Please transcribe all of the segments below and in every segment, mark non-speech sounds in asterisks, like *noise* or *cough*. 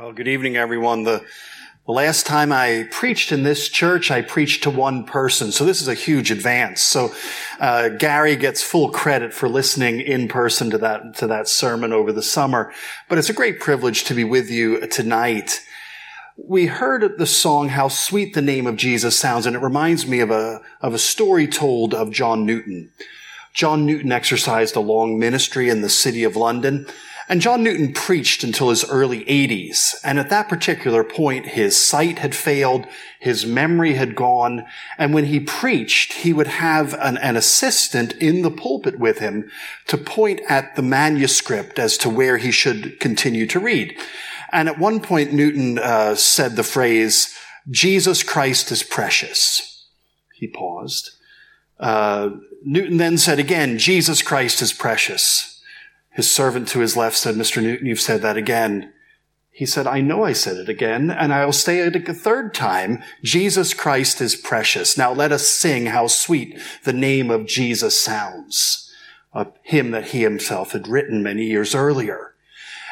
Well, good evening, everyone. The, the last time I preached in this church, I preached to one person. So this is a huge advance. So, uh, Gary gets full credit for listening in person to that, to that sermon over the summer. But it's a great privilege to be with you tonight. We heard the song, How Sweet the Name of Jesus Sounds, and it reminds me of a, of a story told of John Newton. John Newton exercised a long ministry in the city of London. And John Newton preached until his early 80s. And at that particular point, his sight had failed, his memory had gone. And when he preached, he would have an, an assistant in the pulpit with him to point at the manuscript as to where he should continue to read. And at one point, Newton uh, said the phrase, Jesus Christ is precious. He paused. Uh, Newton then said again, Jesus Christ is precious. His servant to his left said, Mr. Newton, you've said that again. He said, I know I said it again, and I'll say it a third time. Jesus Christ is precious. Now let us sing how sweet the name of Jesus sounds. A hymn that he himself had written many years earlier.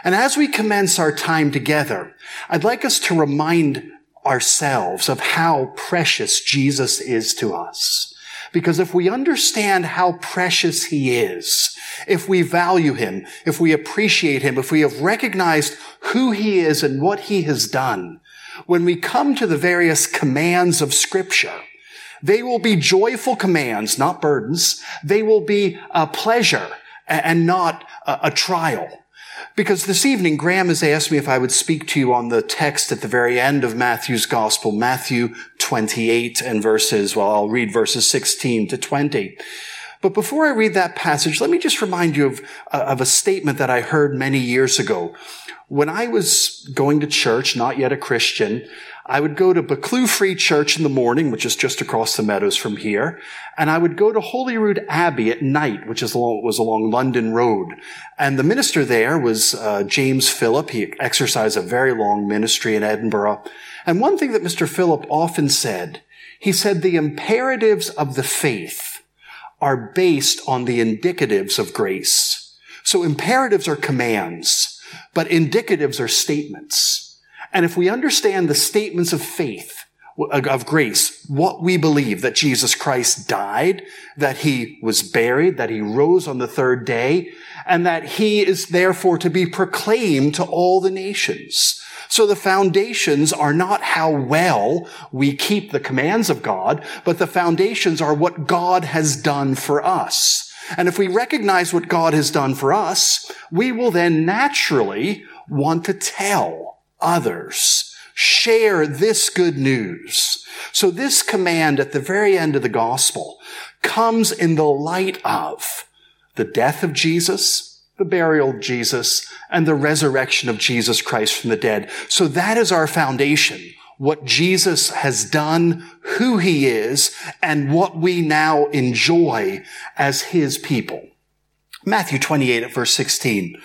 And as we commence our time together, I'd like us to remind ourselves of how precious Jesus is to us. Because if we understand how precious he is, if we value him, if we appreciate him, if we have recognized who he is and what he has done, when we come to the various commands of scripture, they will be joyful commands, not burdens. They will be a pleasure and not a trial. Because this evening, Graham has asked me if I would speak to you on the text at the very end of Matthew's gospel, Matthew 28 and verses, well, I'll read verses 16 to 20. But before I read that passage, let me just remind you of, uh, of a statement that I heard many years ago. When I was going to church, not yet a Christian, I would go to Buccleuch Free Church in the morning, which is just across the meadows from here, and I would go to Holyrood Abbey at night, which along, was along London Road. And the minister there was uh, James Philip. He exercised a very long ministry in Edinburgh. And one thing that Mr. Philip often said, he said the imperatives of the faith are based on the indicatives of grace. So imperatives are commands, but indicatives are statements. And if we understand the statements of faith, of grace, what we believe that Jesus Christ died, that he was buried, that he rose on the third day, and that he is therefore to be proclaimed to all the nations. So the foundations are not how well we keep the commands of God, but the foundations are what God has done for us. And if we recognize what God has done for us, we will then naturally want to tell others. Share this good news. So this command at the very end of the gospel comes in the light of the death of Jesus, the burial of Jesus, and the resurrection of Jesus Christ from the dead. So that is our foundation. What Jesus has done, who he is, and what we now enjoy as his people. Matthew 28 at verse 16.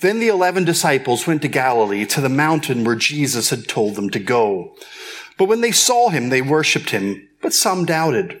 Then the eleven disciples went to Galilee, to the mountain where Jesus had told them to go. But when they saw him, they worshipped him, but some doubted.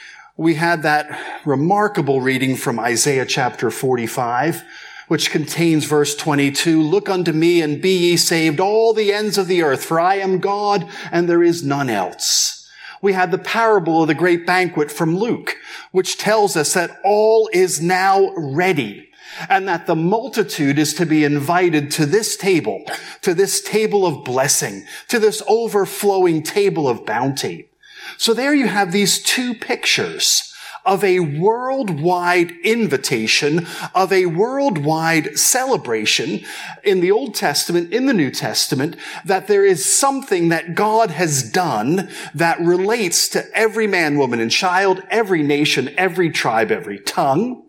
We had that remarkable reading from Isaiah chapter 45, which contains verse 22, Look unto me and be ye saved all the ends of the earth, for I am God and there is none else. We had the parable of the great banquet from Luke, which tells us that all is now ready and that the multitude is to be invited to this table, to this table of blessing, to this overflowing table of bounty. So there you have these two pictures of a worldwide invitation, of a worldwide celebration in the Old Testament, in the New Testament, that there is something that God has done that relates to every man, woman, and child, every nation, every tribe, every tongue,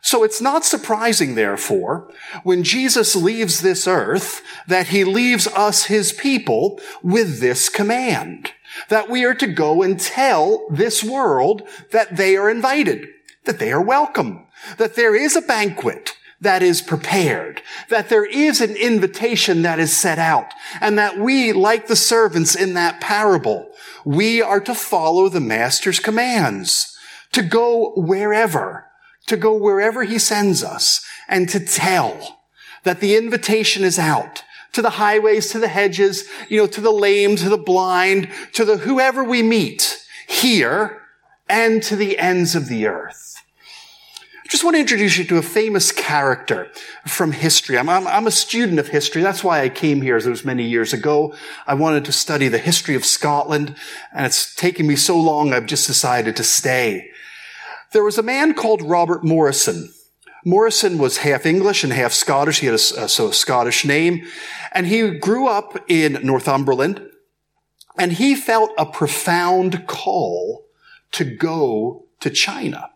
So it's not surprising, therefore, when Jesus leaves this earth, that he leaves us, his people, with this command. That we are to go and tell this world that they are invited, that they are welcome, that there is a banquet, that is prepared, that there is an invitation that is set out, and that we, like the servants in that parable, we are to follow the master's commands, to go wherever, to go wherever he sends us, and to tell that the invitation is out to the highways, to the hedges, you know, to the lame, to the blind, to the whoever we meet here and to the ends of the earth. I just want to introduce you to a famous character from history. I'm, I'm, I'm, a student of history. That's why I came here. As it was many years ago. I wanted to study the history of Scotland, and it's taken me so long, I've just decided to stay. There was a man called Robert Morrison. Morrison was half English and half Scottish. He had a, so a Scottish name, and he grew up in Northumberland, and he felt a profound call to go to China.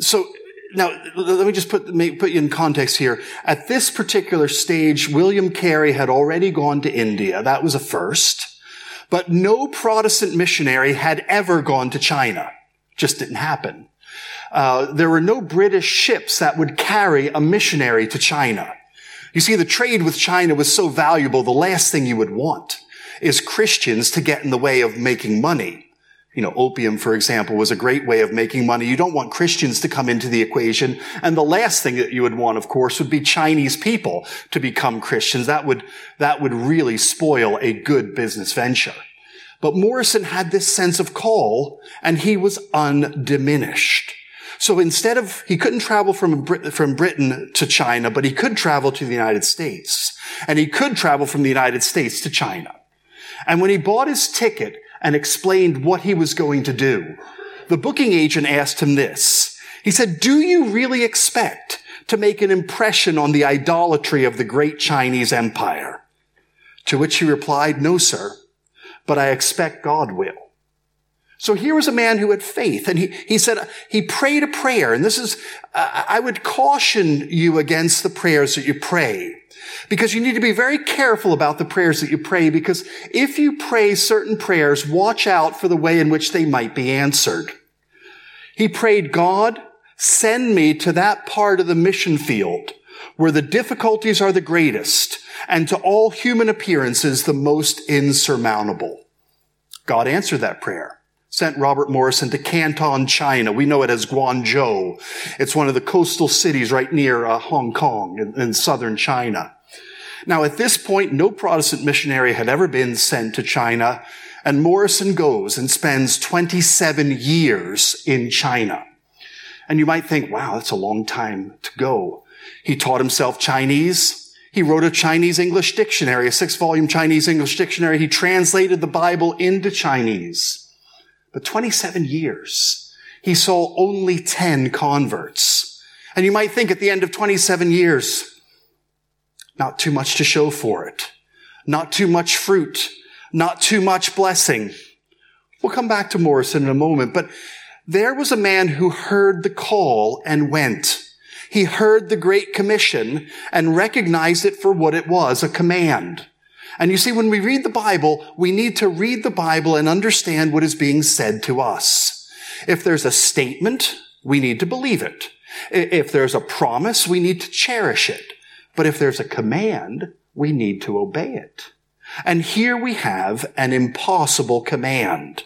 So now, let me just put, put you in context here. At this particular stage, William Carey had already gone to India. That was a first. But no Protestant missionary had ever gone to China. Just didn't happen. Uh, there were no British ships that would carry a missionary to China. You see, the trade with China was so valuable, the last thing you would want is Christians to get in the way of making money. You know, opium, for example, was a great way of making money. You don't want Christians to come into the equation. And the last thing that you would want, of course, would be Chinese people to become Christians. That would, that would really spoil a good business venture. But Morrison had this sense of call and he was undiminished. So instead of, he couldn't travel from, from Britain to China, but he could travel to the United States. And he could travel from the United States to China. And when he bought his ticket, and explained what he was going to do. The booking agent asked him this. He said, do you really expect to make an impression on the idolatry of the great Chinese empire? To which he replied, no, sir, but I expect God will. So here was a man who had faith and he, he said, he prayed a prayer. And this is, I would caution you against the prayers that you pray because you need to be very careful about the prayers that you pray because if you pray certain prayers, watch out for the way in which they might be answered. He prayed, God, send me to that part of the mission field where the difficulties are the greatest and to all human appearances the most insurmountable. God answered that prayer sent Robert Morrison to Canton, China. We know it as Guangzhou. It's one of the coastal cities right near uh, Hong Kong in, in southern China. Now, at this point, no Protestant missionary had ever been sent to China, and Morrison goes and spends 27 years in China. And you might think, wow, that's a long time to go. He taught himself Chinese. He wrote a Chinese English dictionary, a six volume Chinese English dictionary. He translated the Bible into Chinese. But 27 years, he saw only 10 converts. And you might think at the end of 27 years, not too much to show for it. Not too much fruit. Not too much blessing. We'll come back to Morrison in a moment, but there was a man who heard the call and went. He heard the Great Commission and recognized it for what it was, a command. And you see, when we read the Bible, we need to read the Bible and understand what is being said to us. If there's a statement, we need to believe it. If there's a promise, we need to cherish it. But if there's a command, we need to obey it. And here we have an impossible command.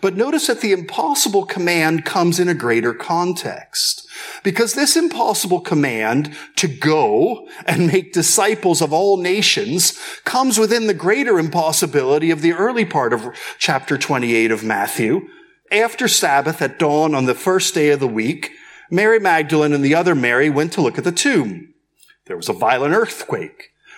But notice that the impossible command comes in a greater context. Because this impossible command to go and make disciples of all nations comes within the greater impossibility of the early part of chapter 28 of Matthew. After Sabbath at dawn on the first day of the week, Mary Magdalene and the other Mary went to look at the tomb. There was a violent earthquake.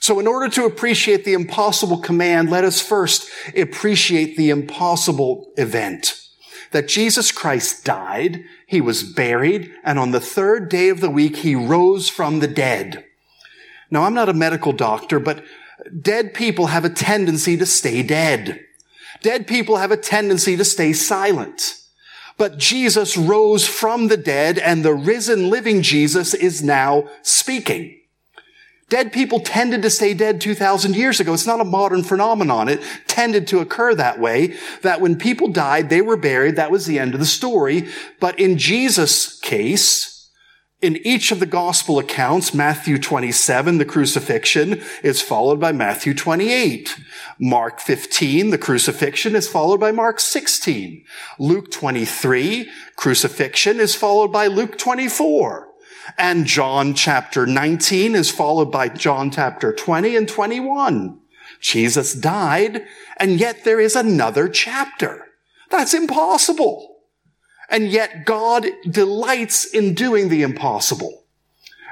So in order to appreciate the impossible command, let us first appreciate the impossible event. That Jesus Christ died, he was buried, and on the third day of the week, he rose from the dead. Now, I'm not a medical doctor, but dead people have a tendency to stay dead. Dead people have a tendency to stay silent. But Jesus rose from the dead and the risen living Jesus is now speaking. Dead people tended to stay dead 2,000 years ago. It's not a modern phenomenon. It tended to occur that way, that when people died, they were buried. That was the end of the story. But in Jesus' case, in each of the gospel accounts, Matthew 27, the crucifixion is followed by Matthew 28. Mark 15, the crucifixion is followed by Mark 16. Luke 23, crucifixion is followed by Luke 24. And John chapter 19 is followed by John chapter 20 and 21. Jesus died, and yet there is another chapter. That's impossible. And yet God delights in doing the impossible.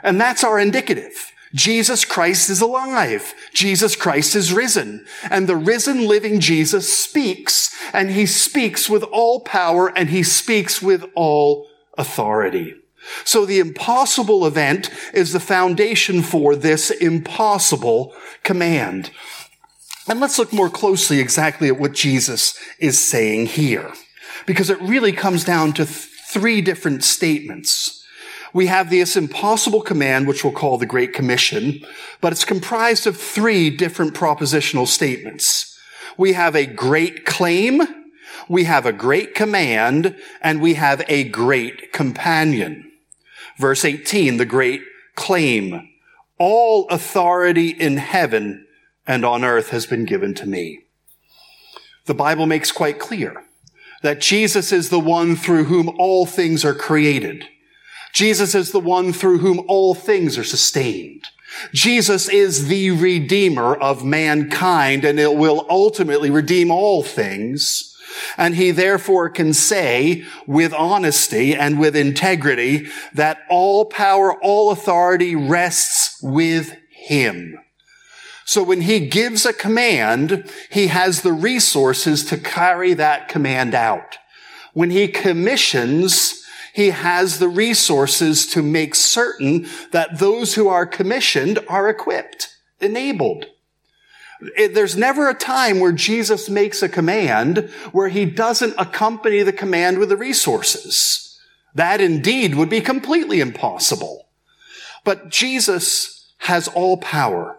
And that's our indicative. Jesus Christ is alive. Jesus Christ is risen. And the risen living Jesus speaks, and he speaks with all power, and he speaks with all authority. So the impossible event is the foundation for this impossible command. And let's look more closely exactly at what Jesus is saying here because it really comes down to th- three different statements. We have this impossible command, which we'll call the Great Commission, but it's comprised of three different propositional statements. We have a great claim, we have a great command, and we have a great companion. Verse 18, the great claim. All authority in heaven and on earth has been given to me. The Bible makes quite clear that Jesus is the one through whom all things are created. Jesus is the one through whom all things are sustained. Jesus is the redeemer of mankind and it will ultimately redeem all things. And he therefore can say with honesty and with integrity that all power, all authority rests with him. So when he gives a command, he has the resources to carry that command out. When he commissions, he has the resources to make certain that those who are commissioned are equipped, enabled. There's never a time where Jesus makes a command where he doesn't accompany the command with the resources. That indeed would be completely impossible. But Jesus has all power.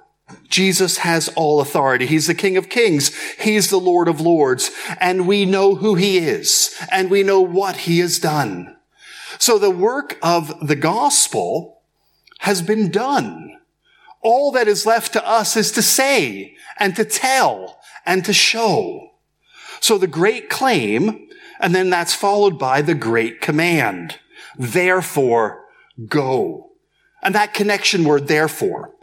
Jesus has all authority. He's the King of Kings. He's the Lord of Lords. And we know who he is. And we know what he has done. So the work of the gospel has been done. All that is left to us is to say and to tell and to show. So the great claim, and then that's followed by the great command. Therefore, go. And that connection word, therefore,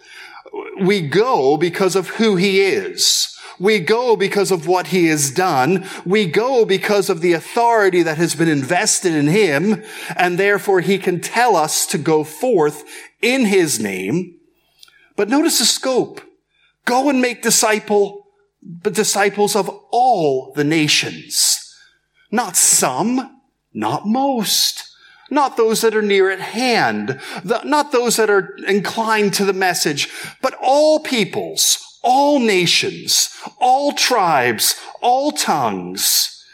we go because of who he is. We go because of what he has done. We go because of the authority that has been invested in him. And therefore he can tell us to go forth in his name. But notice the scope. Go and make disciple, disciples of all the nations. Not some, not most. Not those that are near at hand, not those that are inclined to the message, but all peoples, all nations, all tribes, all tongues,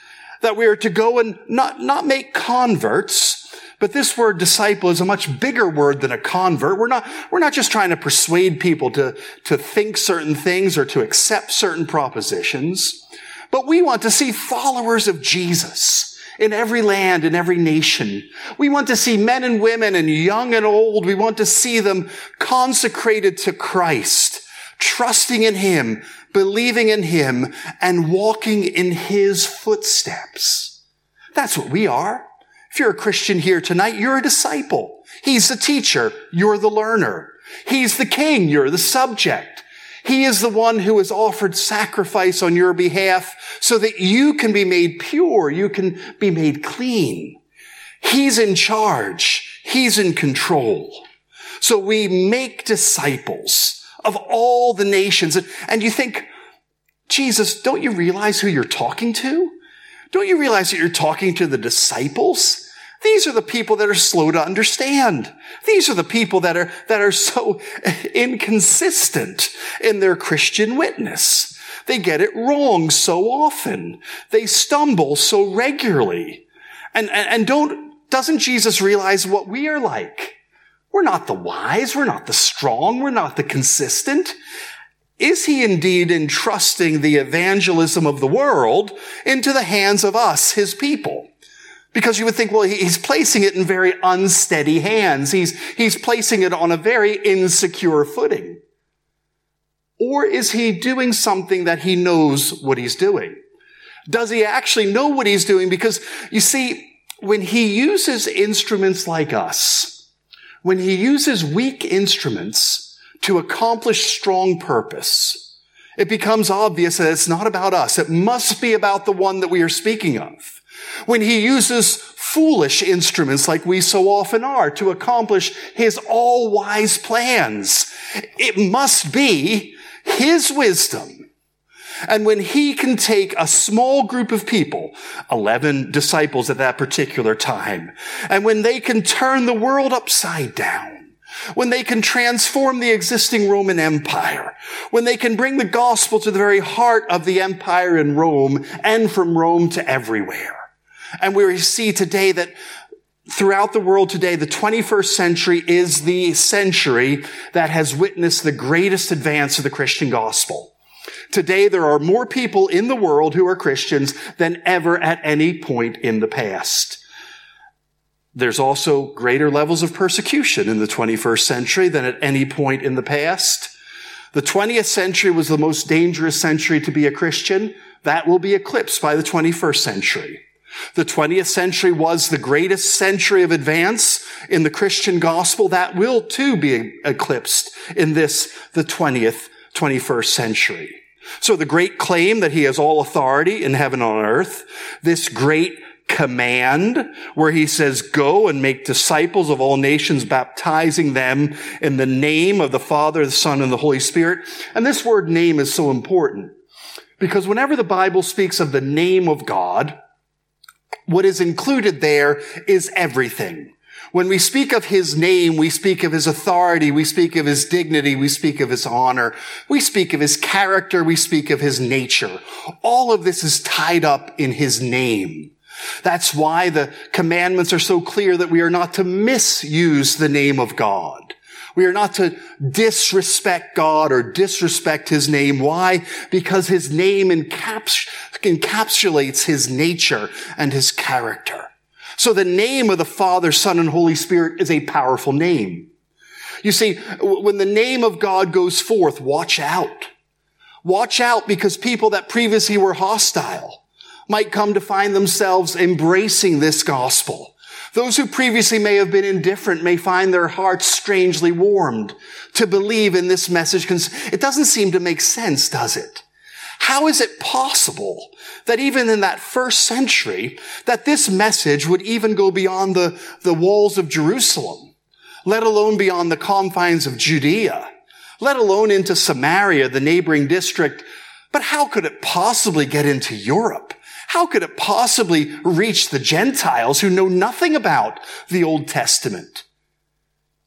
that we are to go and not, not make converts, but this word disciple is a much bigger word than a convert. We're not, we're not just trying to persuade people to, to think certain things or to accept certain propositions, but we want to see followers of Jesus in every land, in every nation. We want to see men and women and young and old. We want to see them consecrated to Christ, trusting in Him, believing in Him, and walking in His footsteps. That's what we are. You're a Christian here tonight, you're a disciple. He's the teacher. You're the learner. He's the king. You're the subject. He is the one who has offered sacrifice on your behalf so that you can be made pure. You can be made clean. He's in charge. He's in control. So we make disciples of all the nations. And you think, Jesus, don't you realize who you're talking to? Don't you realize that you're talking to the disciples? These are the people that are slow to understand. These are the people that are, that are so *laughs* inconsistent in their Christian witness. They get it wrong so often. They stumble so regularly. And, and, and don't, doesn't Jesus realize what we are like? We're not the wise. We're not the strong. We're not the consistent. Is he indeed entrusting the evangelism of the world into the hands of us, his people? Because you would think, well, he's placing it in very unsteady hands. He's, he's placing it on a very insecure footing. Or is he doing something that he knows what he's doing? Does he actually know what he's doing? Because you see, when he uses instruments like us, when he uses weak instruments to accomplish strong purpose, it becomes obvious that it's not about us. It must be about the one that we are speaking of. When he uses foolish instruments like we so often are to accomplish his all-wise plans, it must be his wisdom. And when he can take a small group of people, 11 disciples at that particular time, and when they can turn the world upside down, when they can transform the existing Roman Empire, when they can bring the gospel to the very heart of the empire in Rome and from Rome to everywhere. And we see today that throughout the world today, the 21st century is the century that has witnessed the greatest advance of the Christian gospel. Today, there are more people in the world who are Christians than ever at any point in the past. There's also greater levels of persecution in the 21st century than at any point in the past. The 20th century was the most dangerous century to be a Christian. That will be eclipsed by the 21st century. The 20th century was the greatest century of advance in the Christian gospel. That will too be eclipsed in this, the 20th, 21st century. So the great claim that he has all authority in heaven and on earth, this great command where he says, go and make disciples of all nations, baptizing them in the name of the Father, the Son, and the Holy Spirit. And this word name is so important because whenever the Bible speaks of the name of God, what is included there is everything. When we speak of his name, we speak of his authority, we speak of his dignity, we speak of his honor, we speak of his character, we speak of his nature. All of this is tied up in his name. That's why the commandments are so clear that we are not to misuse the name of God. We are not to disrespect God or disrespect his name. Why? Because his name encaps- encapsulates his nature and his character. So the name of the Father, Son, and Holy Spirit is a powerful name. You see, when the name of God goes forth, watch out. Watch out because people that previously were hostile might come to find themselves embracing this gospel those who previously may have been indifferent may find their hearts strangely warmed to believe in this message. It doesn't seem to make sense, does it? How is it possible that even in that first century, that this message would even go beyond the, the walls of Jerusalem, let alone beyond the confines of Judea, let alone into Samaria, the neighboring district? But how could it possibly get into Europe? How could it possibly reach the Gentiles who know nothing about the Old Testament?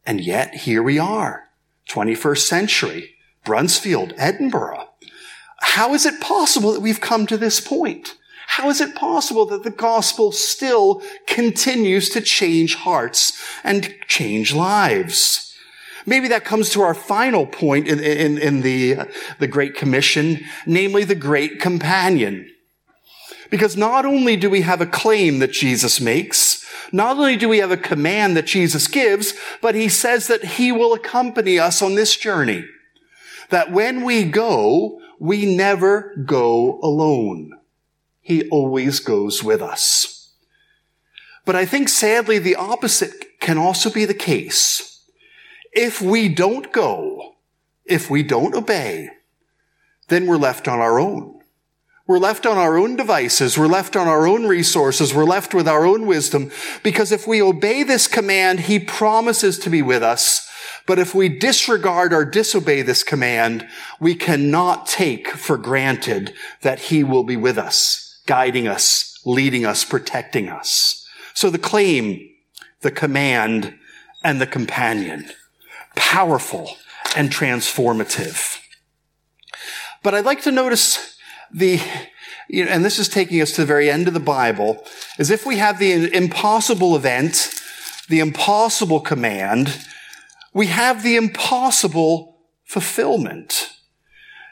And yet here we are, 21st century, Bruntsfield, Edinburgh. How is it possible that we've come to this point? How is it possible that the gospel still continues to change hearts and change lives? Maybe that comes to our final point in, in, in the, uh, the Great Commission, namely the Great Companion. Because not only do we have a claim that Jesus makes, not only do we have a command that Jesus gives, but he says that he will accompany us on this journey. That when we go, we never go alone. He always goes with us. But I think sadly the opposite can also be the case. If we don't go, if we don't obey, then we're left on our own We're left on our own devices. We're left on our own resources. We're left with our own wisdom. Because if we obey this command, he promises to be with us. But if we disregard or disobey this command, we cannot take for granted that he will be with us, guiding us, leading us, protecting us. So the claim, the command, and the companion, powerful and transformative. But I'd like to notice the, you know, and this is taking us to the very end of the Bible, as if we have the impossible event, the impossible command, we have the impossible fulfillment.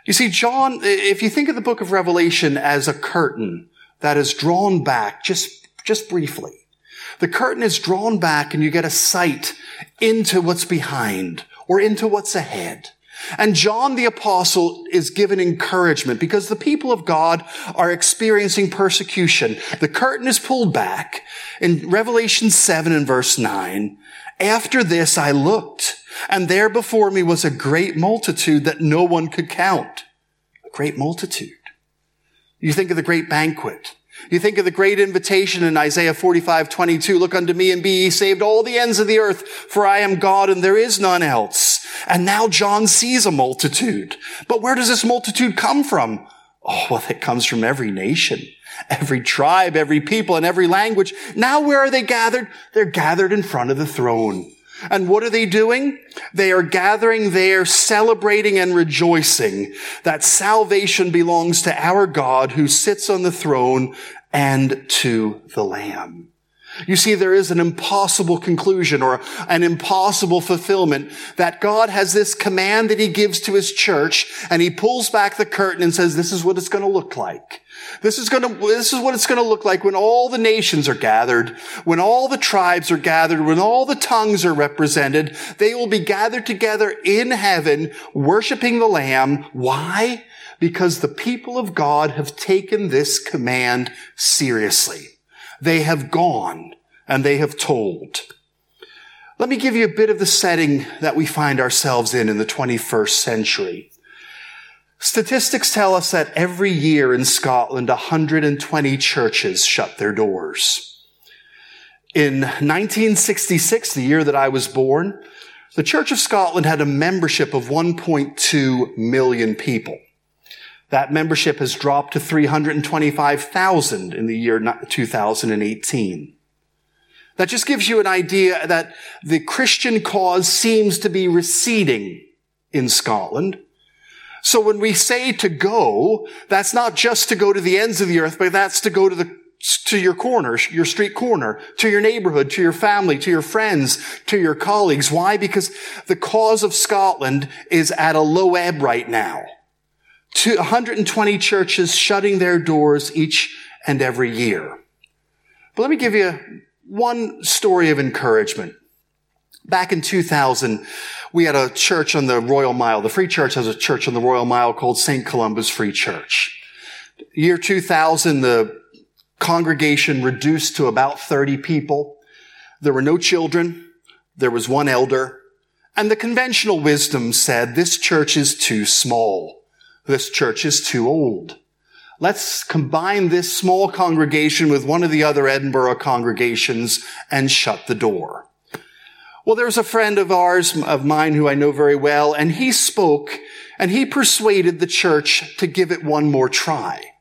You see, John, if you think of the book of Revelation as a curtain that is drawn back just, just briefly, the curtain is drawn back and you get a sight into what's behind or into what's ahead. And John the apostle is given encouragement because the people of God are experiencing persecution. The curtain is pulled back in Revelation 7 and verse 9. After this I looked and there before me was a great multitude that no one could count. A great multitude. You think of the great banquet. You think of the great invitation in Isaiah 45, 22, look unto me and be ye saved all the ends of the earth, for I am God and there is none else. And now John sees a multitude. But where does this multitude come from? Oh, well, it comes from every nation, every tribe, every people, and every language. Now where are they gathered? They're gathered in front of the throne. And what are they doing? They are gathering there, celebrating and rejoicing that salvation belongs to our God who sits on the throne and to the Lamb. You see, there is an impossible conclusion or an impossible fulfillment that God has this command that he gives to his church and he pulls back the curtain and says, this is what it's going to look like. This is going to, this is what it's going to look like when all the nations are gathered, when all the tribes are gathered, when all the tongues are represented. They will be gathered together in heaven, worshiping the Lamb. Why? Because the people of God have taken this command seriously. They have gone and they have told. Let me give you a bit of the setting that we find ourselves in in the 21st century. Statistics tell us that every year in Scotland, 120 churches shut their doors. In 1966, the year that I was born, the Church of Scotland had a membership of 1.2 million people. That membership has dropped to 325,000 in the year 2018. That just gives you an idea that the Christian cause seems to be receding in Scotland. So when we say to go, that's not just to go to the ends of the earth, but that's to go to the to your corner, your street corner, to your neighborhood, to your family, to your friends, to your colleagues. Why? Because the cause of Scotland is at a low ebb right now. 120 churches shutting their doors each and every year. But let me give you one story of encouragement. Back in 2000, we had a church on the Royal Mile. The Free Church has a church on the Royal Mile called St. Columba's Free Church. Year 2000, the congregation reduced to about 30 people. There were no children. There was one elder. And the conventional wisdom said this church is too small. This church is too old. Let's combine this small congregation with one of the other Edinburgh congregations and shut the door. Well, there's a friend of ours, of mine, who I know very well, and he spoke and he persuaded the church to give it one more try.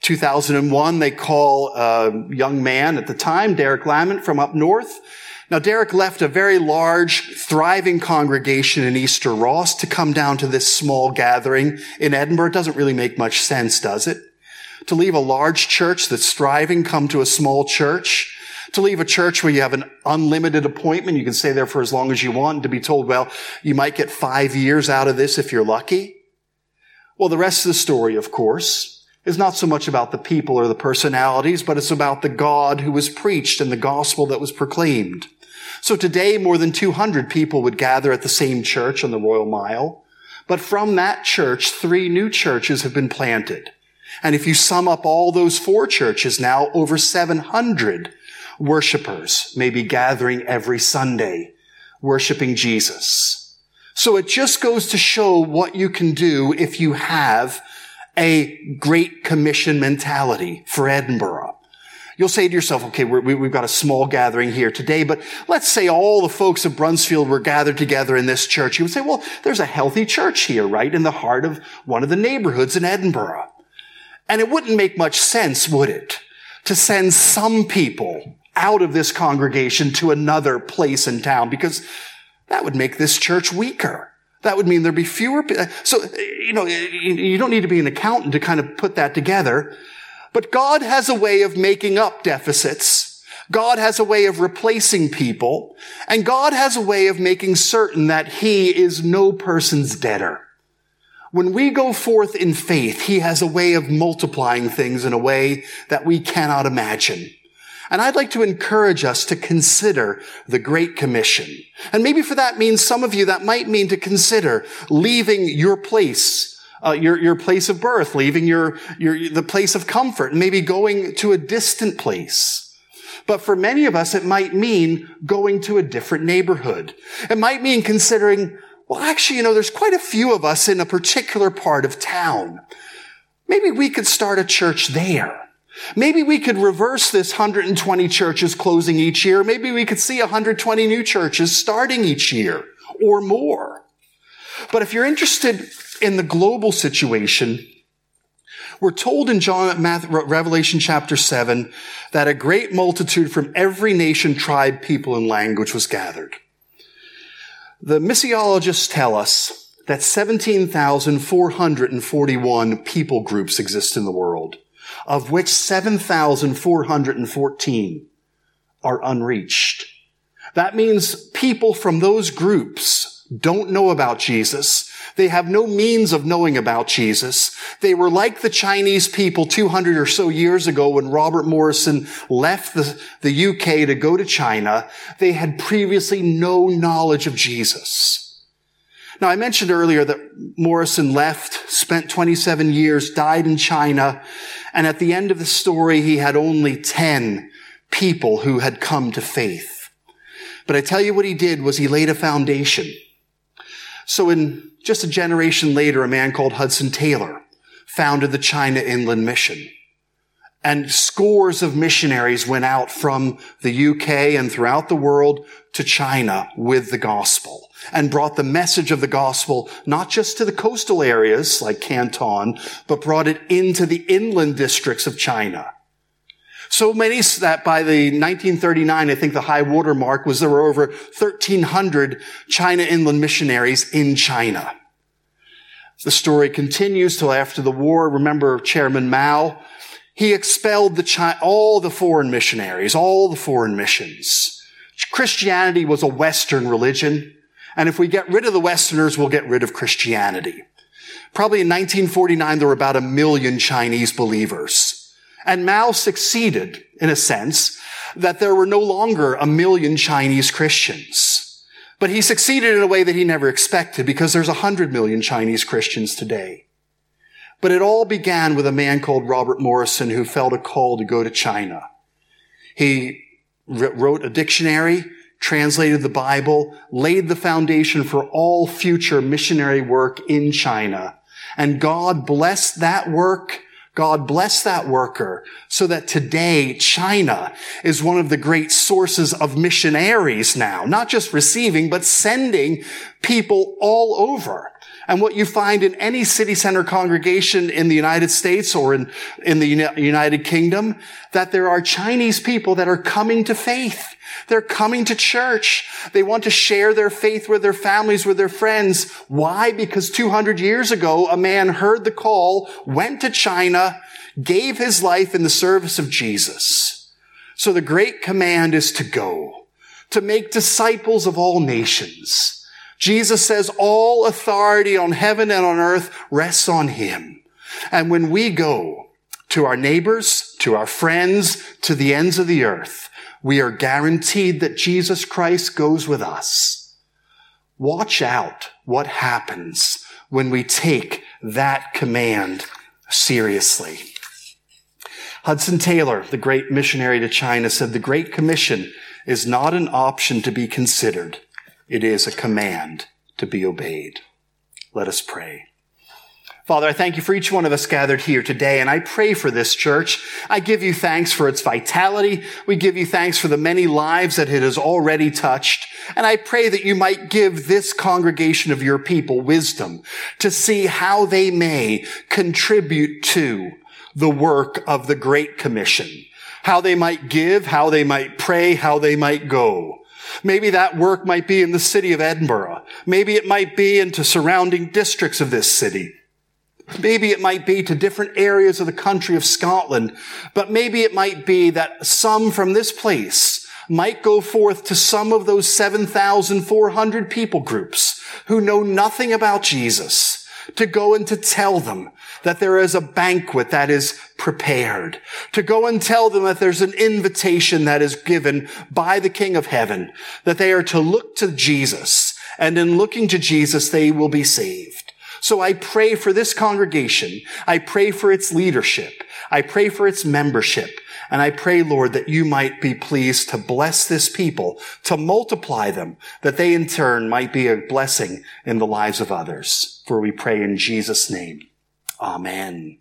2001, they call a young man at the time, Derek Lamont from up north. Now, Derek left a very large, thriving congregation in Easter Ross to come down to this small gathering in Edinburgh. It doesn't really make much sense, does it? To leave a large church that's thriving, come to a small church to leave a church where you have an unlimited appointment. You can stay there for as long as you want to be told, well, you might get five years out of this if you're lucky. Well, the rest of the story, of course, is not so much about the people or the personalities, but it's about the God who was preached and the gospel that was proclaimed. So today, more than 200 people would gather at the same church on the Royal Mile. But from that church, three new churches have been planted. And if you sum up all those four churches now, over 700 worshipers may be gathering every Sunday, worshiping Jesus. So it just goes to show what you can do if you have a Great Commission mentality for Edinburgh. You'll say to yourself, okay, we have got a small gathering here today, but let's say all the folks of Bruntsfield were gathered together in this church. You would say, well, there's a healthy church here, right? In the heart of one of the neighborhoods in Edinburgh. And it wouldn't make much sense, would it? To send some people out of this congregation to another place in town because that would make this church weaker. That would mean there'd be fewer. People. So, you know, you don't need to be an accountant to kind of put that together. But God has a way of making up deficits. God has a way of replacing people. And God has a way of making certain that He is no person's debtor. When we go forth in faith, He has a way of multiplying things in a way that we cannot imagine. And I'd like to encourage us to consider the Great Commission. And maybe for that means some of you, that might mean to consider leaving your place, uh, your, your place of birth, leaving your, your, the place of comfort, and maybe going to a distant place. But for many of us, it might mean going to a different neighborhood. It might mean considering, well, actually, you know, there's quite a few of us in a particular part of town. Maybe we could start a church there. Maybe we could reverse this 120 churches closing each year. Maybe we could see 120 new churches starting each year or more. But if you're interested in the global situation, we're told in John, Revelation chapter 7 that a great multitude from every nation, tribe, people, and language was gathered. The missiologists tell us that 17,441 people groups exist in the world of which 7,414 are unreached. That means people from those groups don't know about Jesus. They have no means of knowing about Jesus. They were like the Chinese people 200 or so years ago when Robert Morrison left the, the UK to go to China. They had previously no knowledge of Jesus. Now, I mentioned earlier that Morrison left, spent 27 years, died in China, and at the end of the story, he had only 10 people who had come to faith. But I tell you what he did was he laid a foundation. So in just a generation later, a man called Hudson Taylor founded the China Inland Mission. And scores of missionaries went out from the UK and throughout the world to China with the gospel and brought the message of the gospel not just to the coastal areas like Canton, but brought it into the inland districts of China. So many that by the 1939, I think the high water mark was there were over 1300 China inland missionaries in China. The story continues till after the war. Remember Chairman Mao he expelled the China, all the foreign missionaries, all the foreign missions. Christianity was a Western religion. And if we get rid of the Westerners, we'll get rid of Christianity. Probably in 1949, there were about a million Chinese believers. And Mao succeeded, in a sense, that there were no longer a million Chinese Christians. But he succeeded in a way that he never expected because there's a hundred million Chinese Christians today. But it all began with a man called Robert Morrison who felt a call to go to China. He wrote a dictionary, translated the Bible, laid the foundation for all future missionary work in China. And God blessed that work. God bless that worker so that today China is one of the great sources of missionaries now, not just receiving, but sending people all over. And what you find in any city center congregation in the United States or in, in the United Kingdom, that there are Chinese people that are coming to faith. They're coming to church. They want to share their faith with their families, with their friends. Why? Because 200 years ago, a man heard the call, went to China, gave his life in the service of Jesus. So the great command is to go, to make disciples of all nations Jesus says all authority on heaven and on earth rests on him. And when we go to our neighbors, to our friends, to the ends of the earth, we are guaranteed that Jesus Christ goes with us. Watch out what happens when we take that command seriously. Hudson Taylor, the great missionary to China, said the Great Commission is not an option to be considered. It is a command to be obeyed. Let us pray. Father, I thank you for each one of us gathered here today, and I pray for this church. I give you thanks for its vitality. We give you thanks for the many lives that it has already touched. And I pray that you might give this congregation of your people wisdom to see how they may contribute to the work of the Great Commission. How they might give, how they might pray, how they might go. Maybe that work might be in the city of Edinburgh. Maybe it might be into surrounding districts of this city. Maybe it might be to different areas of the country of Scotland, but maybe it might be that some from this place might go forth to some of those 7,400 people groups who know nothing about Jesus to go and to tell them that there is a banquet that is prepared, to go and tell them that there's an invitation that is given by the King of Heaven, that they are to look to Jesus, and in looking to Jesus, they will be saved. So I pray for this congregation. I pray for its leadership. I pray for its membership. And I pray, Lord, that you might be pleased to bless this people, to multiply them, that they in turn might be a blessing in the lives of others. For we pray in Jesus' name. Amen.